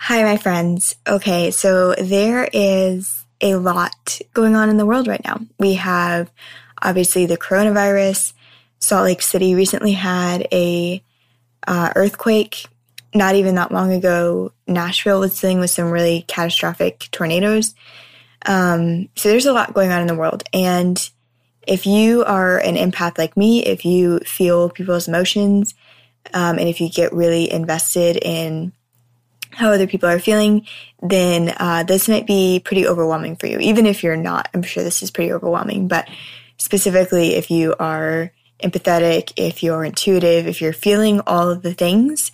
Hi, my friends. Okay, so there is a lot going on in the world right now. We have obviously the coronavirus. Salt Lake City recently had a uh, earthquake. Not even that long ago, Nashville was dealing with some really catastrophic tornadoes. Um, so there's a lot going on in the world, and if you are an empath like me, if you feel people's emotions, um, and if you get really invested in how other people are feeling, then uh, this might be pretty overwhelming for you. Even if you're not, I'm sure this is pretty overwhelming. But specifically, if you are empathetic, if you're intuitive, if you're feeling all of the things,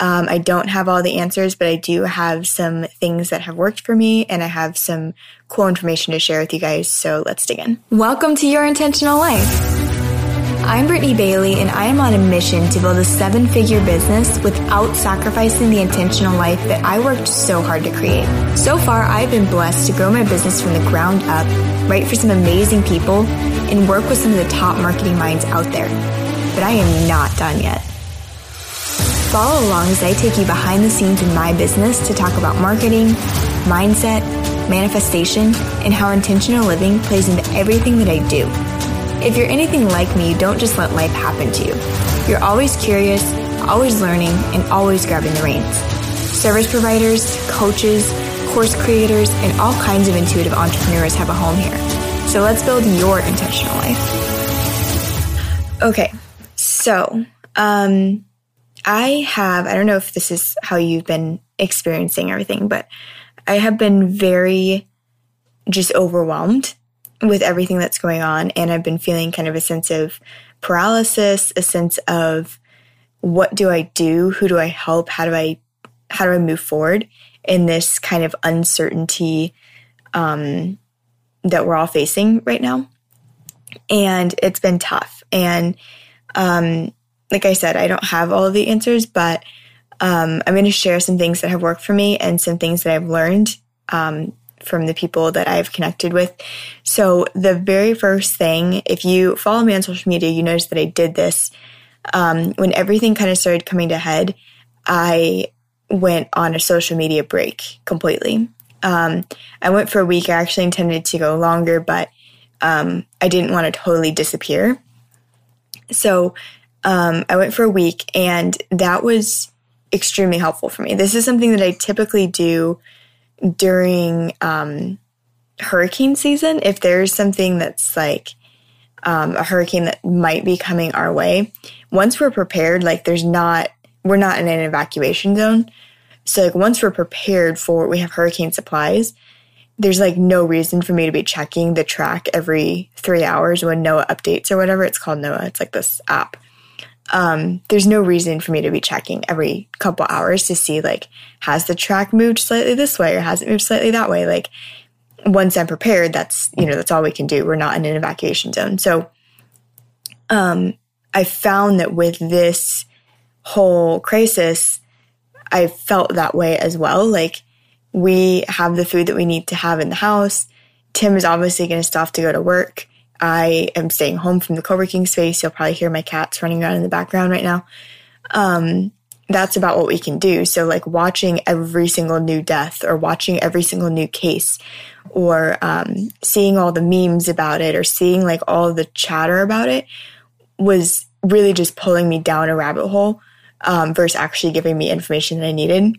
um, I don't have all the answers, but I do have some things that have worked for me, and I have some cool information to share with you guys. So let's dig in. Welcome to Your Intentional Life. I'm Brittany Bailey, and I am on a mission to build a seven figure business without sacrificing the intentional life that I worked so hard to create. So far, I've been blessed to grow my business from the ground up, write for some amazing people, and work with some of the top marketing minds out there. But I am not done yet. Follow along as I take you behind the scenes in my business to talk about marketing, mindset, manifestation, and how intentional living plays into everything that I do. If you're anything like me, don't just let life happen to you. You're always curious, always learning, and always grabbing the reins. Service providers, coaches, course creators, and all kinds of intuitive entrepreneurs have a home here. So let's build your intentional life. Okay, so um, I have, I don't know if this is how you've been experiencing everything, but I have been very just overwhelmed with everything that's going on. And I've been feeling kind of a sense of paralysis, a sense of what do I do? Who do I help? How do I, how do I move forward in this kind of uncertainty, um, that we're all facing right now? And it's been tough. And, um, like I said, I don't have all of the answers, but, um, I'm going to share some things that have worked for me and some things that I've learned, um, from the people that I've connected with. So, the very first thing, if you follow me on social media, you notice that I did this. Um, when everything kind of started coming to head, I went on a social media break completely. Um, I went for a week. I actually intended to go longer, but um, I didn't want to totally disappear. So um, I went for a week, and that was extremely helpful for me. This is something that I typically do during um, hurricane season, if there's something that's like um, a hurricane that might be coming our way, once we're prepared, like there's not, we're not in an evacuation zone. So, like, once we're prepared for, we have hurricane supplies, there's like no reason for me to be checking the track every three hours when NOAA updates or whatever. It's called NOAA. It's like this app um, there's no reason for me to be checking every couple hours to see like has the track moved slightly this way or has it moved slightly that way? Like once i'm prepared that's you know that's all we can do. We're not in an evacuation zone. So um i found that with this whole crisis i felt that way as well. Like we have the food that we need to have in the house. Tim is obviously going to still have to go to work I am staying home from the co working space. You'll probably hear my cats running around in the background right now. Um, that's about what we can do. So, like watching every single new death or watching every single new case or um, seeing all the memes about it or seeing like all the chatter about it was really just pulling me down a rabbit hole um, versus actually giving me information that I needed.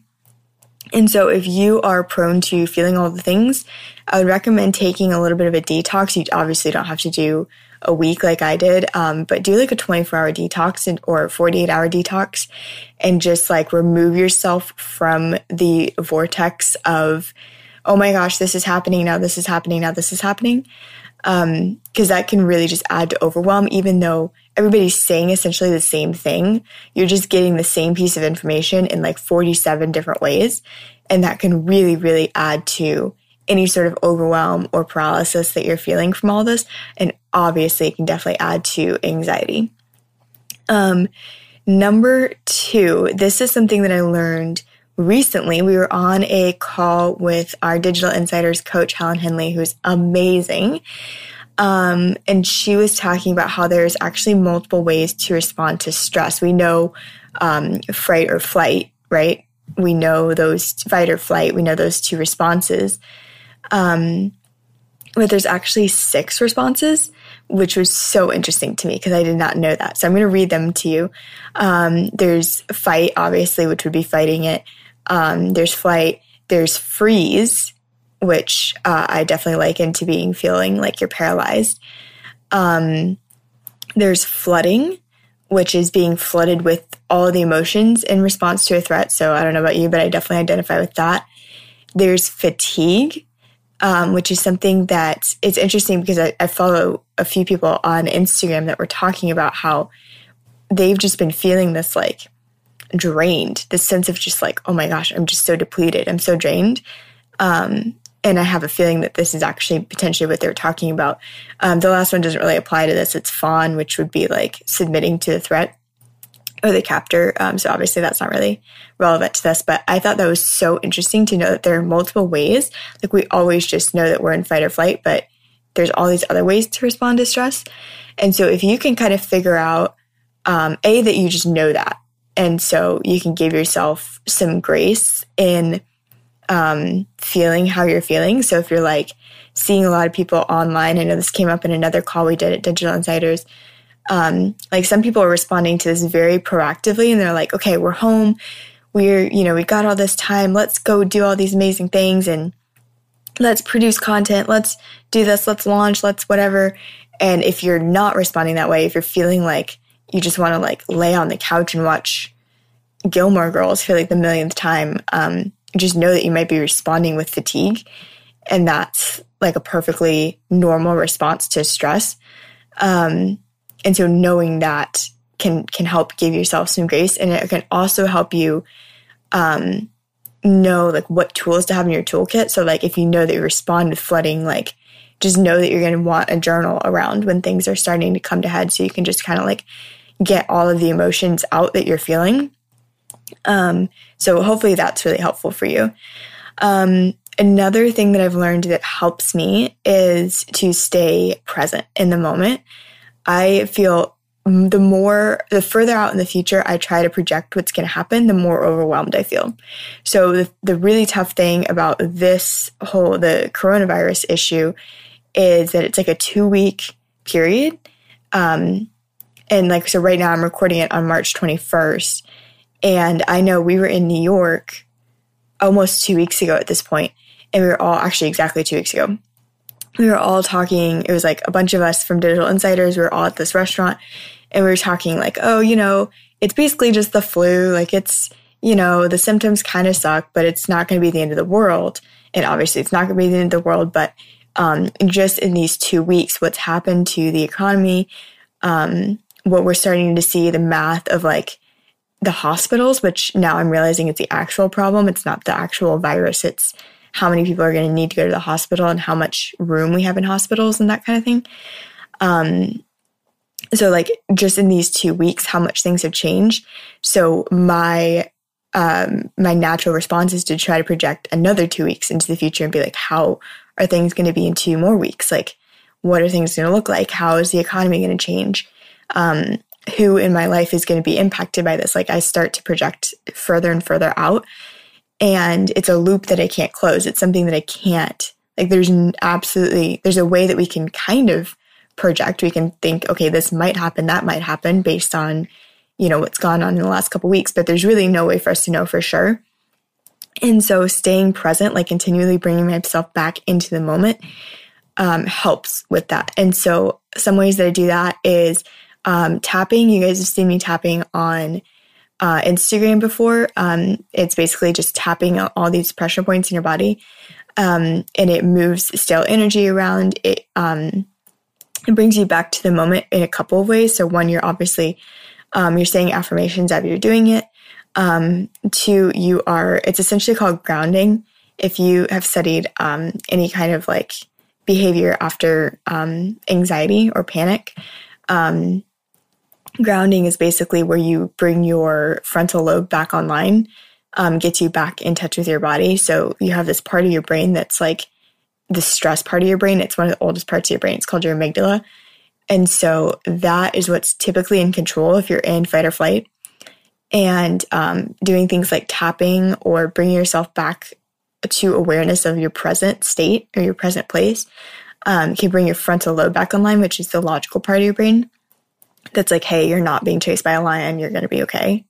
And so, if you are prone to feeling all the things, I would recommend taking a little bit of a detox. You obviously don't have to do a week like I did, um, but do like a 24 hour detox and, or 48 hour detox and just like remove yourself from the vortex of, oh my gosh, this is happening now, this is happening now, this is happening. Because um, that can really just add to overwhelm, even though everybody's saying essentially the same thing. You're just getting the same piece of information in like 47 different ways. And that can really, really add to any sort of overwhelm or paralysis that you're feeling from all this. And obviously, it can definitely add to anxiety. Um, number two, this is something that I learned recently. We were on a call with our digital insiders coach, Helen Henley, who's amazing. Um, and she was talking about how there's actually multiple ways to respond to stress. We know um, fright or flight, right? we know those fight or flight, we know those two responses. Um, but there's actually six responses, which was so interesting to me because I did not know that. So I'm going to read them to you. Um, there's fight, obviously, which would be fighting it. Um, there's flight. There's freeze, which uh, I definitely liken to being feeling like you're paralyzed. Um, there's flooding, which is being flooded with all the emotions in response to a threat. So I don't know about you, but I definitely identify with that. There's fatigue, um, which is something that it's interesting because I, I follow a few people on Instagram that were talking about how they've just been feeling this like drained, this sense of just like, oh my gosh, I'm just so depleted, I'm so drained. Um, and I have a feeling that this is actually potentially what they're talking about. Um, the last one doesn't really apply to this. It's fawn, which would be like submitting to the threat or the captor. Um, so obviously that's not really relevant to this, but I thought that was so interesting to know that there are multiple ways. Like we always just know that we're in fight or flight, but there's all these other ways to respond to stress. And so if you can kind of figure out, um, A, that you just know that. And so you can give yourself some grace in um, feeling how you're feeling. So if you're like seeing a lot of people online, I know this came up in another call we did at Digital Insiders um, like some people are responding to this very proactively and they're like, okay, we're home. We're, you know, we got all this time. Let's go do all these amazing things and let's produce content. Let's do this. Let's launch. Let's whatever. And if you're not responding that way, if you're feeling like you just want to like lay on the couch and watch Gilmore Girls for like the millionth time, um, just know that you might be responding with fatigue. And that's like a perfectly normal response to stress. Um, and so knowing that can can help give yourself some grace and it can also help you um, know like what tools to have in your toolkit. So like if you know that you respond with flooding, like just know that you're going to want a journal around when things are starting to come to head so you can just kind of like get all of the emotions out that you're feeling. Um, so hopefully that's really helpful for you. Um, another thing that I've learned that helps me is to stay present in the moment. I feel the more, the further out in the future I try to project what's going to happen, the more overwhelmed I feel. So the, the really tough thing about this whole, the coronavirus issue is that it's like a two week period. Um, and like, so right now I'm recording it on March 21st. And I know we were in New York almost two weeks ago at this point, and we were all actually exactly two weeks ago we were all talking. It was like a bunch of us from Digital Insiders. We were all at this restaurant and we were talking like, oh, you know, it's basically just the flu. Like it's, you know, the symptoms kind of suck, but it's not going to be the end of the world. And obviously it's not going to be the end of the world, but um, just in these two weeks, what's happened to the economy, um, what we're starting to see, the math of like the hospitals, which now I'm realizing it's the actual problem. It's not the actual virus. It's how many people are going to need to go to the hospital and how much room we have in hospitals and that kind of thing. Um, so like just in these two weeks, how much things have changed. So my um, my natural response is to try to project another two weeks into the future and be like, how are things going to be in two more weeks? Like, what are things going to look like? How is the economy going to change? Um, who in my life is going to be impacted by this? Like, I start to project further and further out and it's a loop that I can't close. It's something that I can't like there's absolutely there's a way that we can kind of project. We can think, okay, this might happen, that might happen based on, you know, what's gone on in the last couple weeks, but there's really no way for us to know for sure. And so staying present, like continually bringing myself back into the moment, um, helps with that. And so some ways that I do that is um, tapping. You guys have seen me tapping on uh, Instagram before. Um, it's basically just tapping all these pressure points in your body, um, and it moves stale energy around. It um, it brings you back to the moment in a couple of ways. So one, you're obviously um, you're saying affirmations as you're doing it. Um, two, you are. It's essentially called grounding. If you have studied any kind of like behavior after anxiety or panic, um, grounding is basically where you bring your frontal lobe back online, um, gets you back in touch with your body. So you have this part of your brain that's like the stress part of your brain. It's one of the oldest parts of your brain. It's called your amygdala. And so that is what's typically in control if you're in fight or flight. and um, doing things like tapping or bringing yourself back to awareness of your present state or your present place um, can bring your frontal lobe back online, which is the logical part of your brain. That's like, hey, you're not being chased by a lion. You're going to be okay.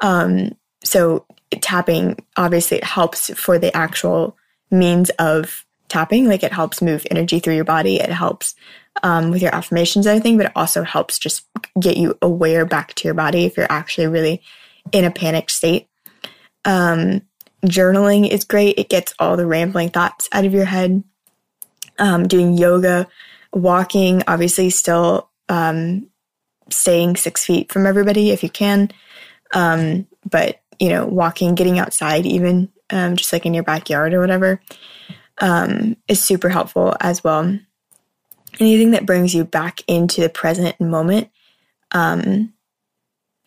Um, so tapping obviously it helps for the actual means of tapping. Like it helps move energy through your body. It helps um, with your affirmations and everything, but it also helps just get you aware back to your body if you're actually really in a panicked state. Um, journaling is great. It gets all the rambling thoughts out of your head. Um, doing yoga, walking, obviously still um, staying six feet from everybody if you can. Um, but, you know, walking, getting outside, even um, just like in your backyard or whatever, um, is super helpful as well anything that brings you back into the present moment um,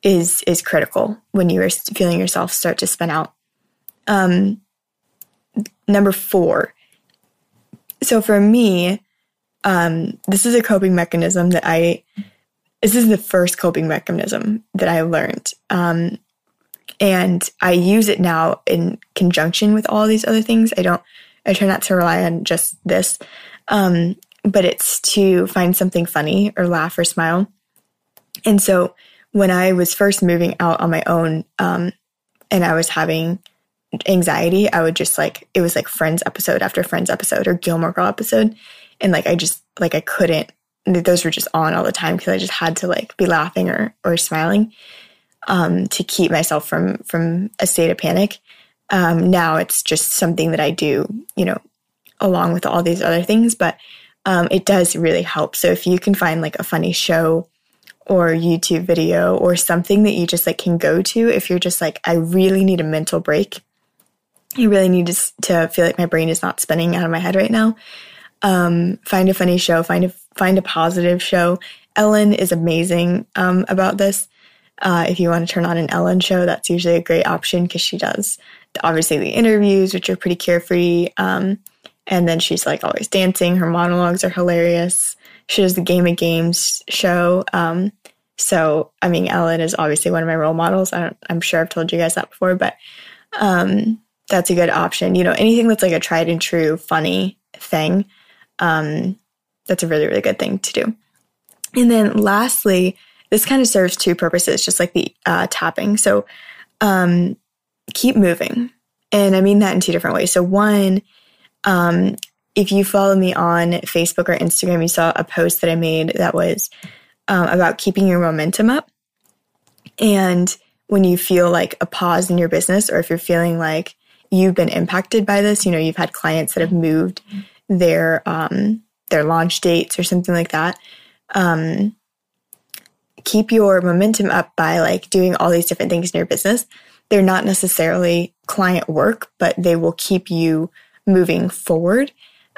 is is critical when you are feeling yourself start to spin out. Um, number four. So for me, um, this is a coping mechanism that I. This is the first coping mechanism that I learned, um, and I use it now in conjunction with all these other things. I don't. I try not to rely on just this. Um, but it's to find something funny or laugh or smile. And so when I was first moving out on my own, um, and I was having anxiety, I would just like, it was like Friends episode after Friends episode or Gilmore Girl episode. And like, I just, like, I couldn't, those were just on all the time because I just had to like be laughing or, or smiling, um, to keep myself from, from a state of panic. Um, now it's just something that I do, you know, along with all these other things. But um, it does really help. So if you can find like a funny show or YouTube video or something that you just like can go to, if you're just like, I really need a mental break, I really need to, to feel like my brain is not spinning out of my head right now. Um, find a funny show, find a find a positive show. Ellen is amazing um, about this. Uh, if you want to turn on an Ellen show, that's usually a great option because she does obviously the interviews, which are pretty carefree. Um, and then she's like always dancing. Her monologues are hilarious. She does the Game of Games show. Um, so, I mean, Ellen is obviously one of my role models. I am sure I've told you guys that before, but um, that's a good option. You know, anything that's like a tried and true, funny thing, um, that's a really, really good thing to do. And then lastly, this kind of serves two purposes, just like the uh, tapping. So, um, keep moving. And I mean that in two different ways. So, one, um, if you follow me on Facebook or Instagram, you saw a post that I made that was um, about keeping your momentum up. And when you feel like a pause in your business, or if you're feeling like you've been impacted by this, you know, you've had clients that have moved their um, their launch dates or something like that. Um, keep your momentum up by like doing all these different things in your business. They're not necessarily client work, but they will keep you moving forward.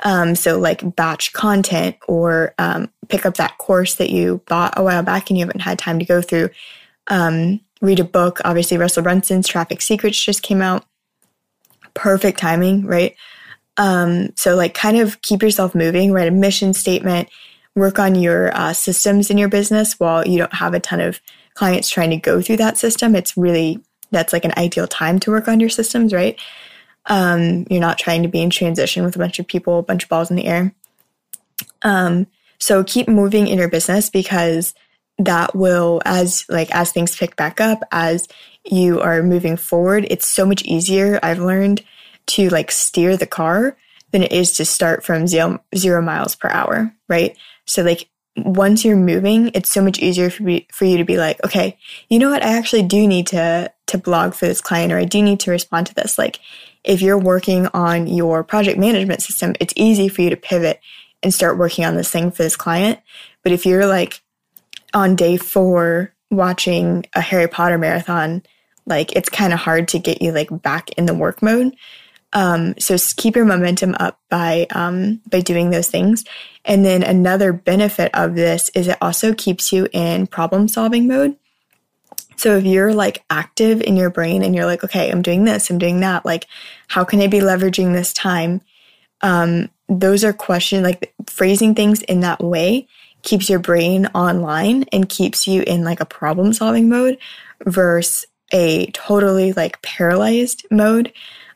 Um, so, like batch content or um, pick up that course that you bought a while back and you haven't had time to go through. Um, read a book. Obviously, Russell Brunson's Traffic Secrets just came out. Perfect timing, right? Um, so, like, kind of keep yourself moving, write a mission statement, work on your uh, systems in your business while you don't have a ton of clients trying to go through that system. It's really, that's like an ideal time to work on your systems, right? Um, you're not trying to be in transition with a bunch of people, a bunch of balls in the air. Um, so keep moving in your business because that will, as like as things pick back up, as you are moving forward, it's so much easier. I've learned to like steer the car than it is to start from zero, zero miles per hour, right? So like once you're moving, it's so much easier for, for you to be like, okay, you know what? I actually do need to to blog for this client, or I do need to respond to this. Like, if you're working on your project management system, it's easy for you to pivot and start working on this thing for this client. But if you're like on day four watching a Harry Potter marathon, like it's kind of hard to get you like back in the work mode. Um, so keep your momentum up by um, by doing those things. And then another benefit of this is it also keeps you in problem solving mode. So if you're like active in your brain and you're like, okay, I'm doing this, I'm doing that, like, how can I be leveraging this time? Um, those are questions like phrasing things in that way keeps your brain online and keeps you in like a problem solving mode versus a totally like paralyzed mode.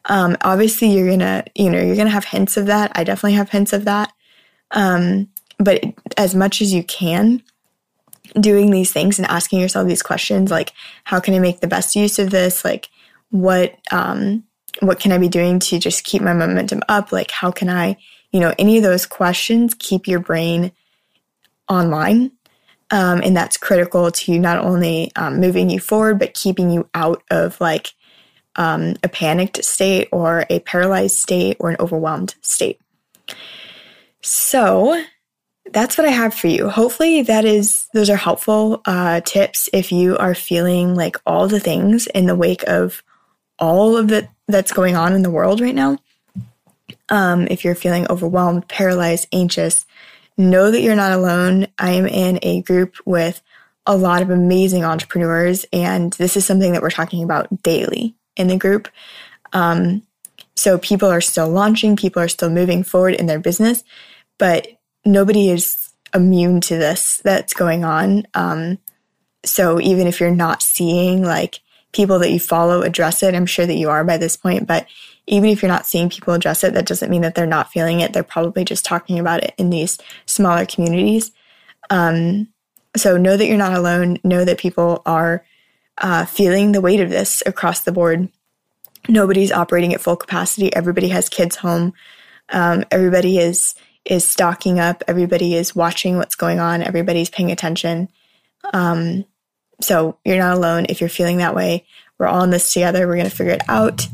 Um, obviously, you're gonna, you know, you're gonna have hints of that. I definitely have hints of that. Um, but as much as you can, doing these things and asking yourself these questions, like, how can I make the best use of this? Like, what, um, what can I be doing to just keep my momentum up? Like, how can I, you know, any of those questions keep your brain online um, and that's critical to not only um, moving you forward, but keeping you out of like um, a panicked state or a paralyzed state or an overwhelmed state. So that's what I have for you. Hopefully, that is those are helpful uh, tips if you are feeling like all the things in the wake of all of it that's going on in the world right now. Um, if you're feeling overwhelmed, paralyzed, anxious, know that you're not alone. I am in a group with a lot of amazing entrepreneurs, and this is something that we're talking about daily in the group. Um, so people are still launching, people are still moving forward in their business, but nobody is immune to this that's going on. Um, so even if you're not seeing like people that you follow address it, I'm sure that you are by this point, but even if you're not seeing people address it, that doesn't mean that they're not feeling it. They're probably just talking about it in these smaller communities. Um, so know that you're not alone. Know that people are uh, feeling the weight of this across the board. Nobody's operating at full capacity. Everybody has kids home. Um, everybody is is stocking up. Everybody is watching what's going on. Everybody's paying attention. Um, so you're not alone if you're feeling that way. We're all in this together. We're going to figure it out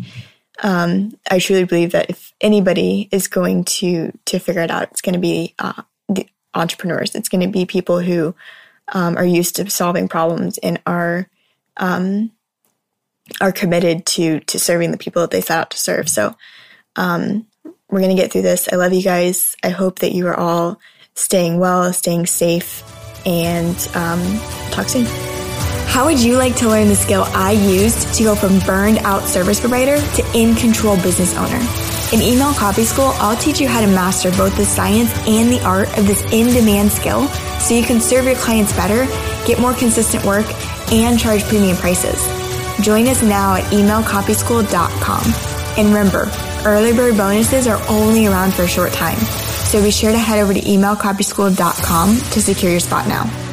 um, I truly believe that if anybody is going to to figure it out, it's going to be uh, the entrepreneurs. It's going to be people who um, are used to solving problems and are um, are committed to to serving the people that they set out to serve. So um, we're to get through this. I love you guys. I hope that you are all staying well, staying safe, and um, talk soon. How would you like to learn the skill I used to go from burned out service provider to in control business owner? In Email Copy School, I'll teach you how to master both the science and the art of this in demand skill so you can serve your clients better, get more consistent work, and charge premium prices. Join us now at emailcopyschool.com. And remember, early bird bonuses are only around for a short time. So be sure to head over to emailcopyschool.com to secure your spot now.